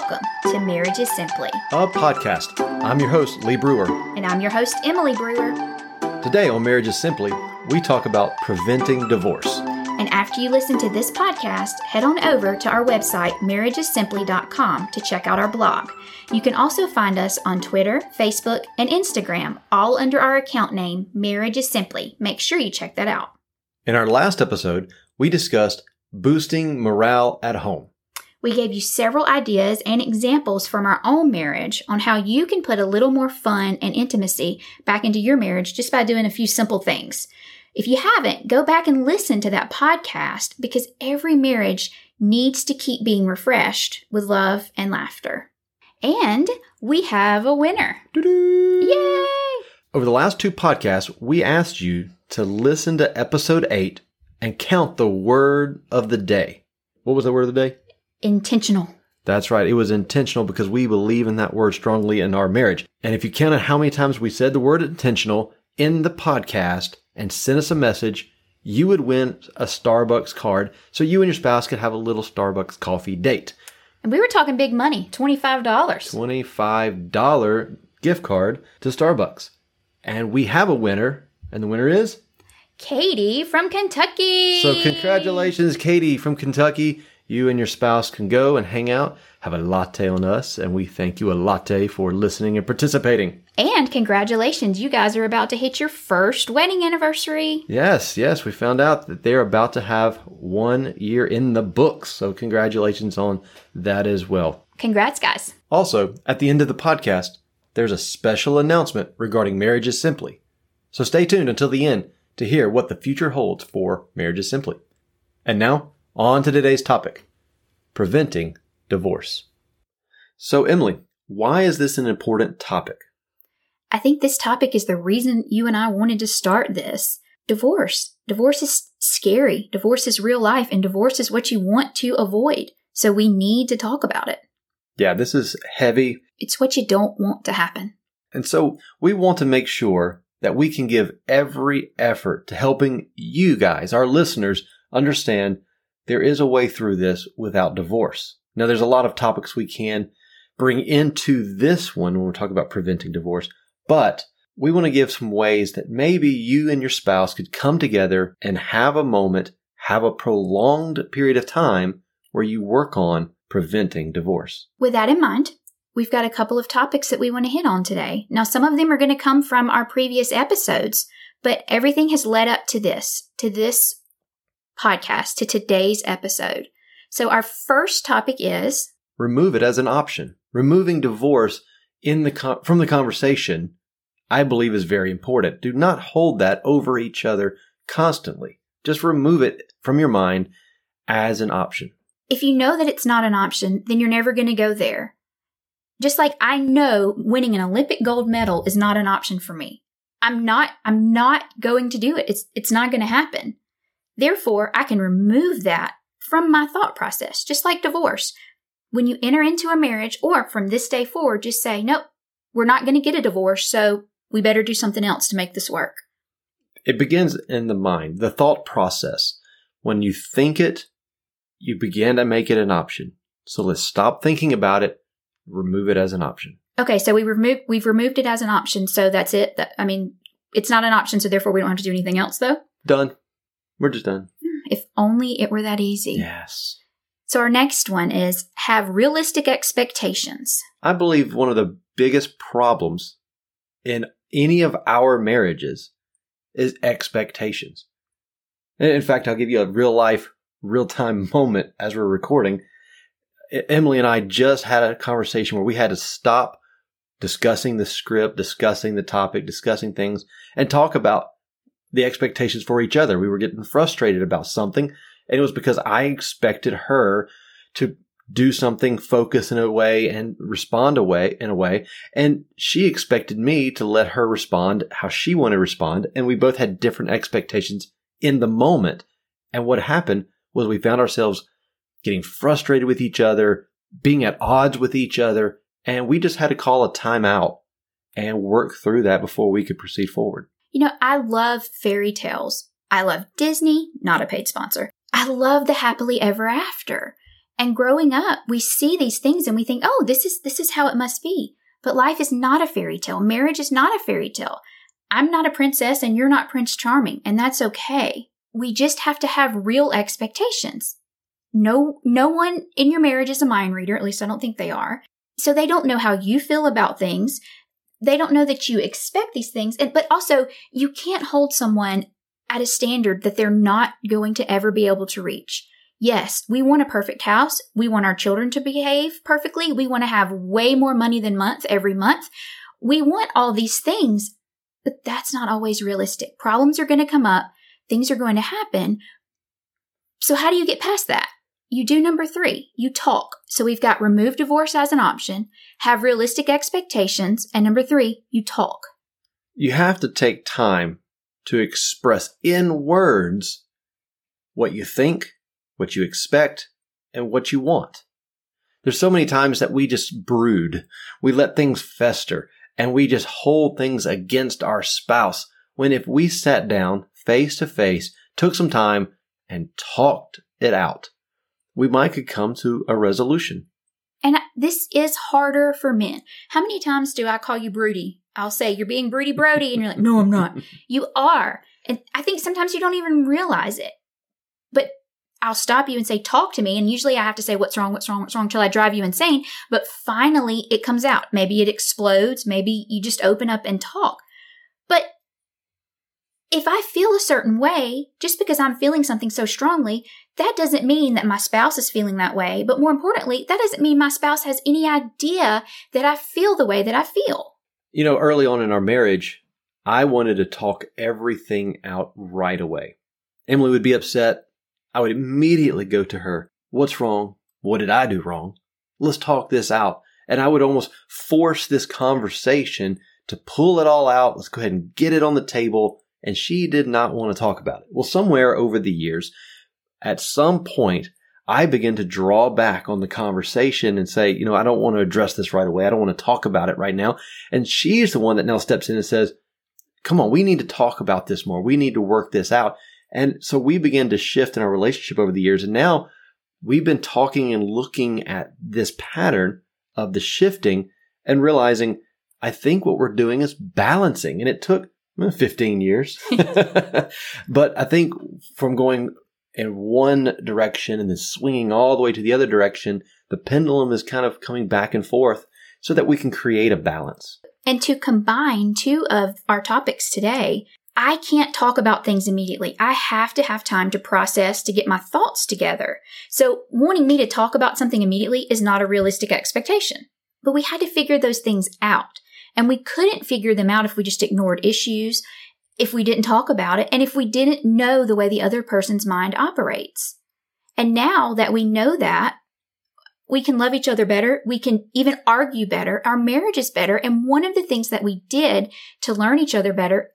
Welcome to Marriage is Simply, a podcast. I'm your host, Lee Brewer. and I'm your host, Emily Brewer. Today on Marriage is Simply, we talk about preventing divorce. And after you listen to this podcast, head on over to our website, marriagessimply.com, to check out our blog. You can also find us on Twitter, Facebook, and Instagram, all under our account name, Marriage is Simply. Make sure you check that out. In our last episode, we discussed boosting morale at home. We gave you several ideas and examples from our own marriage on how you can put a little more fun and intimacy back into your marriage just by doing a few simple things. If you haven't, go back and listen to that podcast because every marriage needs to keep being refreshed with love and laughter. And we have a winner. Doo-doo. Yay! Over the last two podcasts, we asked you to listen to episode 8 and count the word of the day. What was the word of the day? Intentional. That's right. It was intentional because we believe in that word strongly in our marriage. And if you counted how many times we said the word intentional in the podcast and sent us a message, you would win a Starbucks card so you and your spouse could have a little Starbucks coffee date. And we were talking big money $25. $25 gift card to Starbucks. And we have a winner, and the winner is? Katie from Kentucky. So, congratulations, Katie from Kentucky. You and your spouse can go and hang out, have a latte on us, and we thank you a latte for listening and participating. And congratulations, you guys are about to hit your first wedding anniversary. Yes, yes, we found out that they're about to have one year in the books. So, congratulations on that as well. Congrats, guys. Also, at the end of the podcast, there's a special announcement regarding Marriages Simply. So, stay tuned until the end to hear what the future holds for Marriages Simply. And now, on to today's topic preventing divorce. So, Emily, why is this an important topic? I think this topic is the reason you and I wanted to start this. Divorce. Divorce is scary. Divorce is real life, and divorce is what you want to avoid. So we need to talk about it. Yeah, this is heavy. It's what you don't want to happen. And so we want to make sure that we can give every effort to helping you guys, our listeners, understand there is a way through this without divorce. Now, there's a lot of topics we can bring into this one when we're talking about preventing divorce, but we want to give some ways that maybe you and your spouse could come together and have a moment, have a prolonged period of time where you work on preventing divorce. With that in mind, we've got a couple of topics that we want to hit on today. Now, some of them are going to come from our previous episodes, but everything has led up to this, to this podcast, to today's episode. So our first topic is remove it as an option. Removing divorce in the con- from the conversation, I believe is very important. Do not hold that over each other constantly. Just remove it from your mind as an option. if you know that it's not an option, then you're never going to go there. Just like I know winning an Olympic gold medal is not an option for me. I'm not I'm not going to do it. It's it's not going to happen. Therefore, I can remove that from my thought process, just like divorce. When you enter into a marriage or from this day forward, just say, "Nope, we're not going to get a divorce, so we better do something else to make this work." It begins in the mind, the thought process. When you think it, you begin to make it an option. So let's stop thinking about it, remove it as an option. Okay, so we removed we've removed it as an option, so that's it. That, I mean, it's not an option, so therefore we don't have to do anything else, though. Done. We're just done. Hmm, if only it were that easy. Yes. So our next one is have realistic expectations. I believe one of the biggest problems in any of our marriages is expectations. In fact, I'll give you a real life, real time moment as we're recording. Emily and I just had a conversation where we had to stop discussing the script, discussing the topic, discussing things, and talk about the expectations for each other. We were getting frustrated about something, and it was because I expected her to do something, focus in a way, and respond a way in a way, and she expected me to let her respond how she wanted to respond, and we both had different expectations in the moment. And what happened was we found ourselves getting frustrated with each other, being at odds with each other, and we just had to call a timeout and work through that before we could proceed forward. You know, I love fairy tales. I love Disney, not a paid sponsor. I love the happily ever after. And growing up, we see these things and we think, oh, this is, this is how it must be. But life is not a fairy tale. Marriage is not a fairy tale. I'm not a princess and you're not Prince Charming, and that's okay. We just have to have real expectations. No, no one in your marriage is a mind reader. At least I don't think they are. So they don't know how you feel about things. They don't know that you expect these things. And, but also you can't hold someone at a standard that they're not going to ever be able to reach. Yes, we want a perfect house. We want our children to behave perfectly. We want to have way more money than month every month. We want all these things, but that's not always realistic. Problems are going to come up. Things are going to happen. So how do you get past that? You do number three, you talk. So we've got remove divorce as an option, have realistic expectations, and number three, you talk. You have to take time to express in words what you think, what you expect, and what you want. There's so many times that we just brood. We let things fester and we just hold things against our spouse. When if we sat down face to face, took some time and talked it out, we might could come to a resolution. And this is harder for men. How many times do I call you broody? I'll say, you're being broody brody. And you're like, no, I'm not. you are. And I think sometimes you don't even realize it. But I'll stop you and say, talk to me. And usually I have to say, what's wrong? What's wrong? What's wrong? Till I drive you insane. But finally it comes out. Maybe it explodes. Maybe you just open up and talk. But if I feel a certain way, just because I'm feeling something so strongly, that doesn't mean that my spouse is feeling that way. But more importantly, that doesn't mean my spouse has any idea that I feel the way that I feel. You know, early on in our marriage, I wanted to talk everything out right away. Emily would be upset. I would immediately go to her. What's wrong? What did I do wrong? Let's talk this out. And I would almost force this conversation to pull it all out. Let's go ahead and get it on the table and she did not want to talk about it. Well, somewhere over the years, at some point, I began to draw back on the conversation and say, you know, I don't want to address this right away. I don't want to talk about it right now. And she's the one that now steps in and says, come on, we need to talk about this more. We need to work this out. And so we began to shift in our relationship over the years. And now we've been talking and looking at this pattern of the shifting and realizing I think what we're doing is balancing. And it took 15 years. but I think from going in one direction and then swinging all the way to the other direction, the pendulum is kind of coming back and forth so that we can create a balance. And to combine two of our topics today, I can't talk about things immediately. I have to have time to process to get my thoughts together. So wanting me to talk about something immediately is not a realistic expectation. But we had to figure those things out. And we couldn't figure them out if we just ignored issues, if we didn't talk about it, and if we didn't know the way the other person's mind operates. And now that we know that, we can love each other better. We can even argue better. Our marriage is better. And one of the things that we did to learn each other better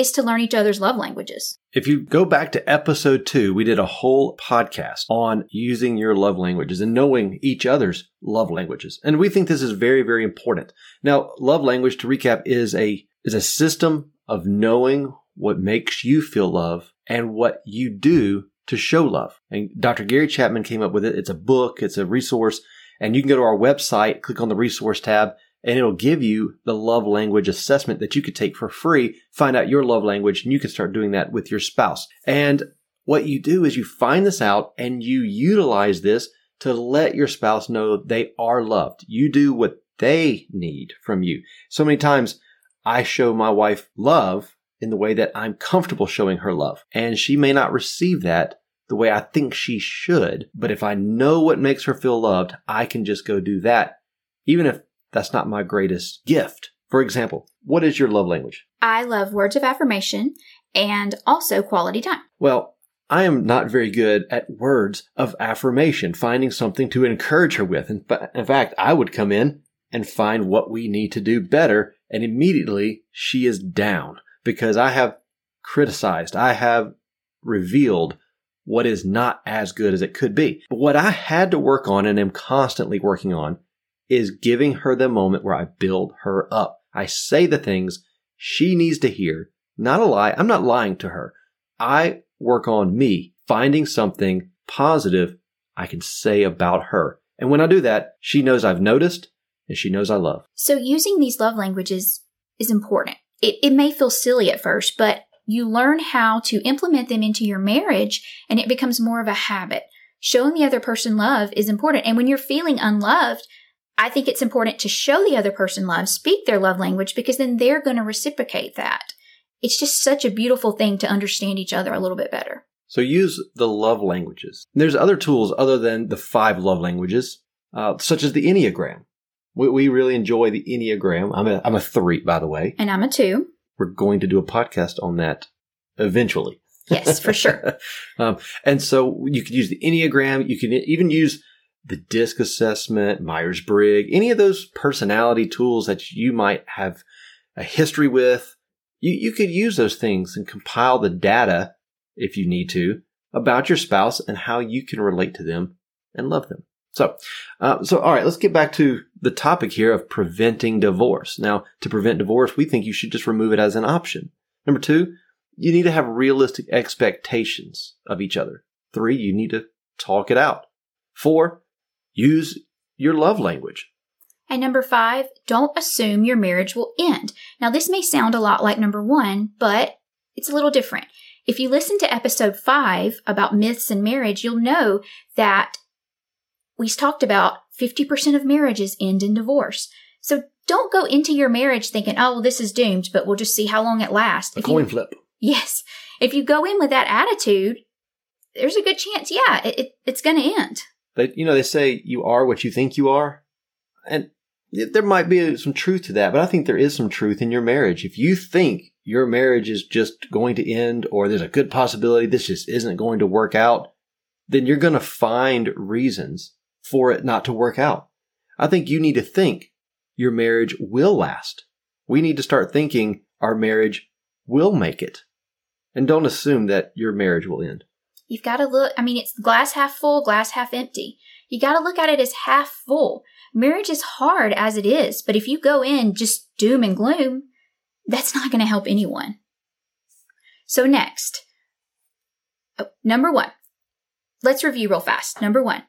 is to learn each other's love languages. If you go back to episode two, we did a whole podcast on using your love languages and knowing each other's love languages. And we think this is very, very important. Now, love language, to recap, is a, is a system of knowing what makes you feel love and what you do to show love. And Dr. Gary Chapman came up with it. It's a book. It's a resource. And you can go to our website, click on the resource tab, and it'll give you the love language assessment that you could take for free. Find out your love language and you can start doing that with your spouse. And what you do is you find this out and you utilize this to let your spouse know they are loved. You do what they need from you. So many times I show my wife love in the way that I'm comfortable showing her love. And she may not receive that the way I think she should. But if I know what makes her feel loved, I can just go do that. Even if that's not my greatest gift. For example, what is your love language? I love words of affirmation and also quality time. Well, I am not very good at words of affirmation, finding something to encourage her with. In, in fact, I would come in and find what we need to do better, and immediately she is down because I have criticized, I have revealed what is not as good as it could be. But what I had to work on and am constantly working on is giving her the moment where I build her up. I say the things she needs to hear, not a lie. I'm not lying to her. I work on me finding something positive I can say about her. And when I do that, she knows I've noticed and she knows I love. So using these love languages is important. It, it may feel silly at first, but you learn how to implement them into your marriage and it becomes more of a habit. Showing the other person love is important. And when you're feeling unloved, I think it's important to show the other person love, speak their love language, because then they're going to reciprocate that. It's just such a beautiful thing to understand each other a little bit better. So use the love languages. There's other tools other than the five love languages, uh, such as the Enneagram. We, we really enjoy the Enneagram. I'm a, I'm a three, by the way. And I'm a two. We're going to do a podcast on that eventually. Yes, for sure. um, and so you could use the Enneagram. You can even use the DISC assessment, Myers Briggs, any of those personality tools that you might have a history with. You, you could use those things and compile the data if you need to about your spouse and how you can relate to them and love them. So, uh, so all right, let's get back to the topic here of preventing divorce. Now, to prevent divorce, we think you should just remove it as an option. Number two, you need to have realistic expectations of each other. Three, you need to talk it out. Four, use your love language. And number five, don't assume your marriage will end. Now, this may sound a lot like number one, but it's a little different. If you listen to episode five about myths and marriage, you'll know that we talked about 50% of marriages end in divorce. So don't go into your marriage thinking, oh, well, this is doomed, but we'll just see how long it lasts. A coin you, flip. Yes. If you go in with that attitude, there's a good chance, yeah, it, it, it's going to end. But, you know, they say you are what you think you are. And there might be some truth to that, but I think there is some truth in your marriage. If you think your marriage is just going to end or there's a good possibility this just isn't going to work out, then you're going to find reasons for it not to work out. I think you need to think your marriage will last. We need to start thinking our marriage will make it. And don't assume that your marriage will end. You've got to look, I mean, it's glass half full, glass half empty. You got to look at it as half full. Marriage is hard as it is, but if you go in just doom and gloom, that's not going to help anyone. So, next, oh, number one, let's review real fast. Number one,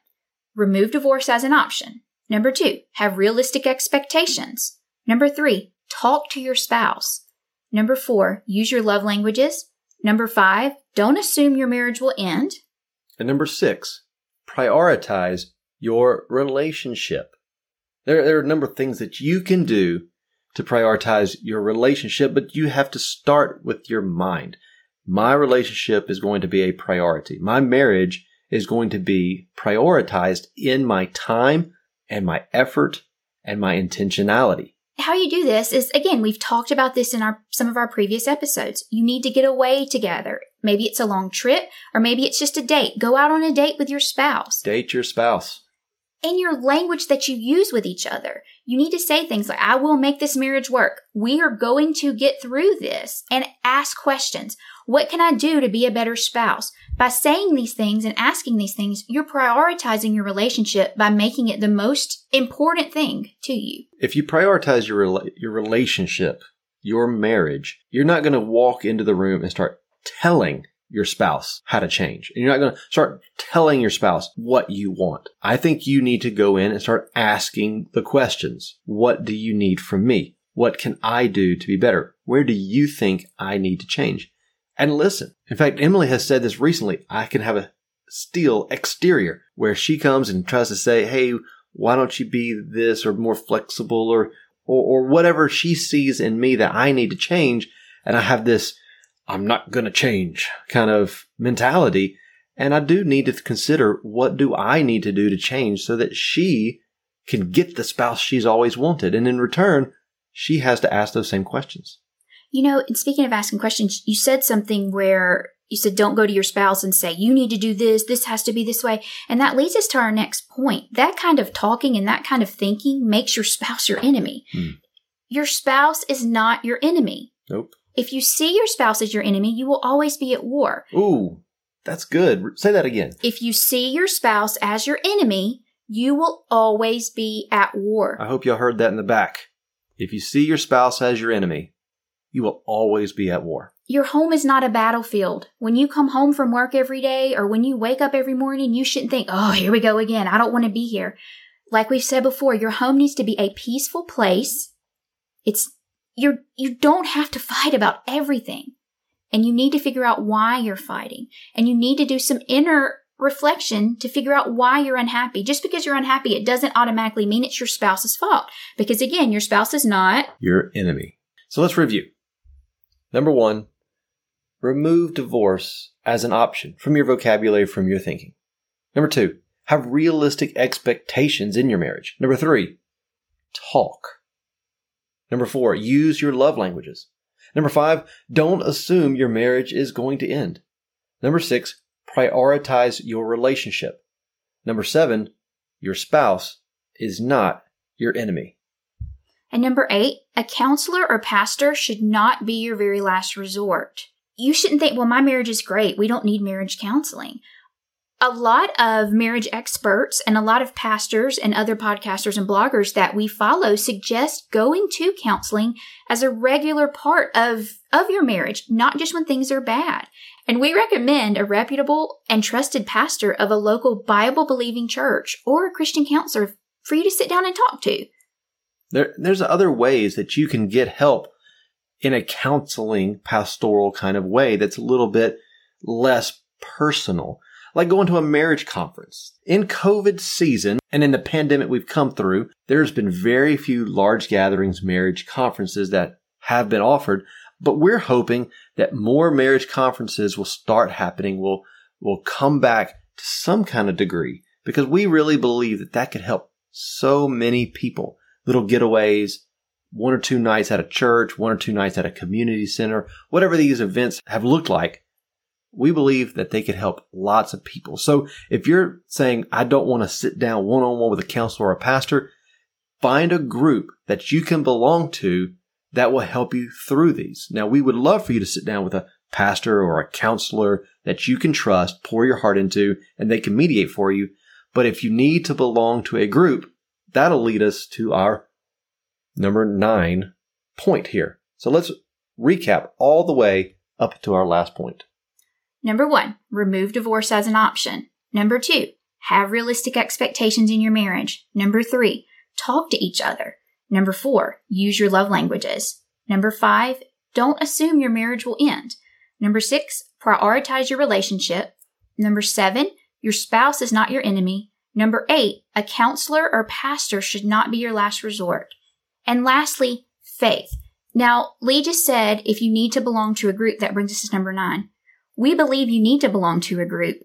remove divorce as an option. Number two, have realistic expectations. Number three, talk to your spouse. Number four, use your love languages. Number five, don't assume your marriage will end. And number six, prioritize your relationship. There, there are a number of things that you can do to prioritize your relationship, but you have to start with your mind. My relationship is going to be a priority. My marriage is going to be prioritized in my time and my effort and my intentionality. How you do this is again, we've talked about this in our some of our previous episodes. You need to get away together. Maybe it's a long trip or maybe it's just a date. Go out on a date with your spouse. Date your spouse. In your language that you use with each other. You need to say things like, I will make this marriage work. We are going to get through this and ask questions. What can I do to be a better spouse? By saying these things and asking these things, you're prioritizing your relationship by making it the most important thing to you. If you prioritize your rela- your relationship, your marriage, you're not going to walk into the room and start telling your spouse how to change. And you're not going to start telling your spouse what you want. I think you need to go in and start asking the questions. What do you need from me? What can I do to be better? Where do you think I need to change? and listen. In fact, Emily has said this recently. I can have a steel exterior where she comes and tries to say, Hey, why don't you be this or more flexible or, or, or whatever she sees in me that I need to change. And I have this, I'm not going to change kind of mentality. And I do need to consider what do I need to do to change so that she can get the spouse she's always wanted. And in return, she has to ask those same questions. You know, and speaking of asking questions, you said something where you said don't go to your spouse and say, you need to do this, this has to be this way. And that leads us to our next point. That kind of talking and that kind of thinking makes your spouse your enemy. Hmm. Your spouse is not your enemy. Nope. If you see your spouse as your enemy, you will always be at war. Ooh, that's good. Say that again. If you see your spouse as your enemy, you will always be at war. I hope y'all heard that in the back. If you see your spouse as your enemy, you will always be at war. Your home is not a battlefield. When you come home from work every day or when you wake up every morning, you shouldn't think, oh, here we go again. I don't want to be here. Like we've said before, your home needs to be a peaceful place. It's, you're, you don't have to fight about everything. And you need to figure out why you're fighting. And you need to do some inner reflection to figure out why you're unhappy. Just because you're unhappy, it doesn't automatically mean it's your spouse's fault. Because again, your spouse is not your enemy. So let's review. Number one, remove divorce as an option from your vocabulary, from your thinking. Number two, have realistic expectations in your marriage. Number three, talk. Number four, use your love languages. Number five, don't assume your marriage is going to end. Number six, prioritize your relationship. Number seven, your spouse is not your enemy. And number eight, a counselor or pastor should not be your very last resort. You shouldn't think, well, my marriage is great. We don't need marriage counseling a lot of marriage experts and a lot of pastors and other podcasters and bloggers that we follow suggest going to counseling as a regular part of, of your marriage, not just when things are bad. And we recommend a reputable and trusted pastor of a local Bible believing church or a Christian counselor for you to sit down and talk to. There, there's other ways that you can get help in a counseling pastoral kind of way that's a little bit less personal like going to a marriage conference. In COVID season and in the pandemic we've come through, there's been very few large gatherings, marriage conferences that have been offered, but we're hoping that more marriage conferences will start happening, will, will come back to some kind of degree because we really believe that that could help so many people. Little getaways, one or two nights at a church, one or two nights at a community center, whatever these events have looked like we believe that they could help lots of people. So if you're saying, I don't want to sit down one on one with a counselor or a pastor, find a group that you can belong to that will help you through these. Now, we would love for you to sit down with a pastor or a counselor that you can trust, pour your heart into, and they can mediate for you. But if you need to belong to a group, that'll lead us to our number nine point here. So let's recap all the way up to our last point. Number one, remove divorce as an option. Number two, have realistic expectations in your marriage. Number three, talk to each other. Number four, use your love languages. Number five, don't assume your marriage will end. Number six, prioritize your relationship. Number seven, your spouse is not your enemy. Number eight, a counselor or pastor should not be your last resort. And lastly, faith. Now, Lee just said if you need to belong to a group, that brings us to number nine. We believe you need to belong to a group.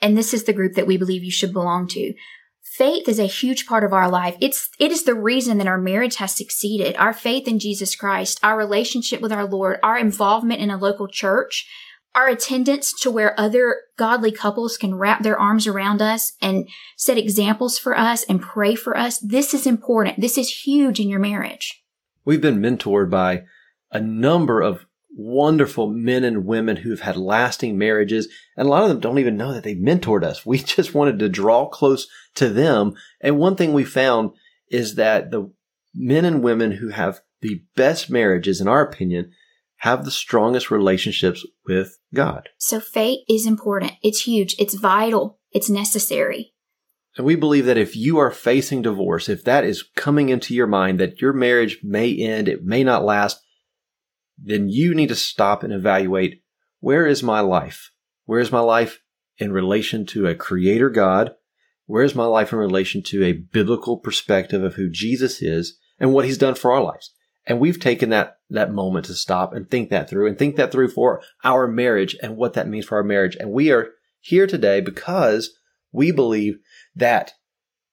And this is the group that we believe you should belong to. Faith is a huge part of our life. It's, it is the reason that our marriage has succeeded. Our faith in Jesus Christ, our relationship with our Lord, our involvement in a local church, our attendance to where other godly couples can wrap their arms around us and set examples for us and pray for us. This is important. This is huge in your marriage. We've been mentored by a number of wonderful men and women who've had lasting marriages. And a lot of them don't even know that they mentored us. We just wanted to draw close to them. And one thing we found is that the men and women who have the best marriages, in our opinion, have the strongest relationships with God. So faith is important. It's huge. It's vital. It's necessary. And we believe that if you are facing divorce, if that is coming into your mind that your marriage may end, it may not last, then you need to stop and evaluate where is my life? Where is my life in relation to a creator God? Where is my life in relation to a biblical perspective of who Jesus is and what he's done for our lives? And we've taken that, that moment to stop and think that through and think that through for our marriage and what that means for our marriage. And we are here today because we believe that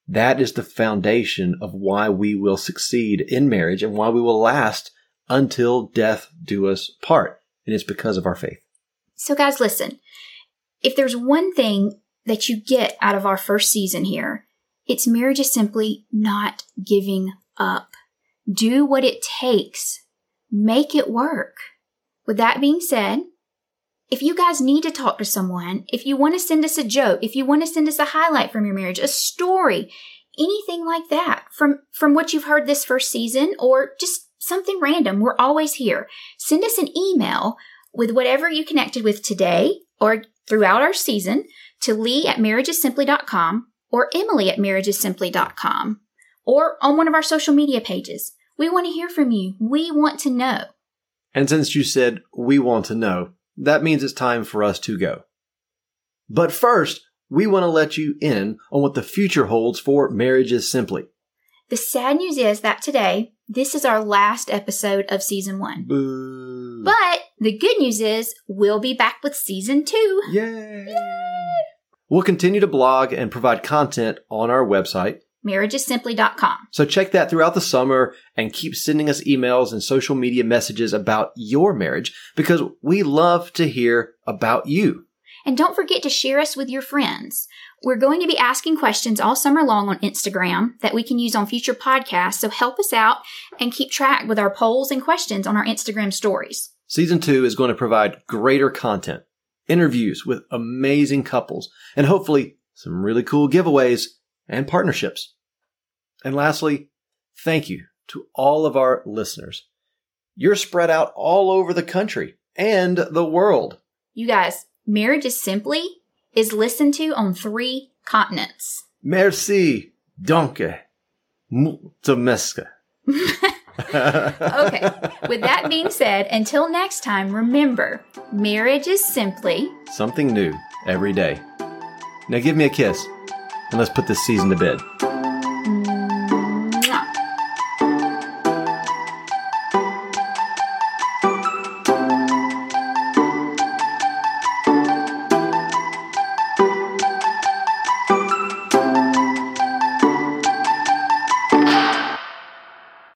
that is the foundation of why we will succeed in marriage and why we will last until death do us part. And it's because of our faith. So, guys, listen. If there's one thing that you get out of our first season here, it's marriage is simply not giving up. Do what it takes. Make it work. With that being said, if you guys need to talk to someone, if you want to send us a joke, if you want to send us a highlight from your marriage, a story, anything like that from from what you've heard this first season or just something random. We're always here. Send us an email with whatever you connected with today or throughout our season to lee at marriagessimply.com or emily at marriagessimply.com or on one of our social media pages. We want to hear from you. We want to know. And since you said we want to know, that means it's time for us to go. But first, we want to let you in on what the future holds for Marriages Simply. The sad news is that today, this is our last episode of season one. Boo. But the good news is we'll be back with season two. Yay. We'll continue to blog and provide content on our website. marriagessimply.com. So check that throughout the summer and keep sending us emails and social media messages about your marriage because we love to hear about you. And don't forget to share us with your friends. We're going to be asking questions all summer long on Instagram that we can use on future podcasts. So help us out and keep track with our polls and questions on our Instagram stories. Season two is going to provide greater content, interviews with amazing couples, and hopefully some really cool giveaways and partnerships. And lastly, thank you to all of our listeners. You're spread out all over the country and the world. You guys, Marriage is Simply is listened to on three continents. Merci, danke, mulțumesc. Okay. With that being said, until next time, remember marriage is simply Something new every day. Now give me a kiss and let's put this season to bed.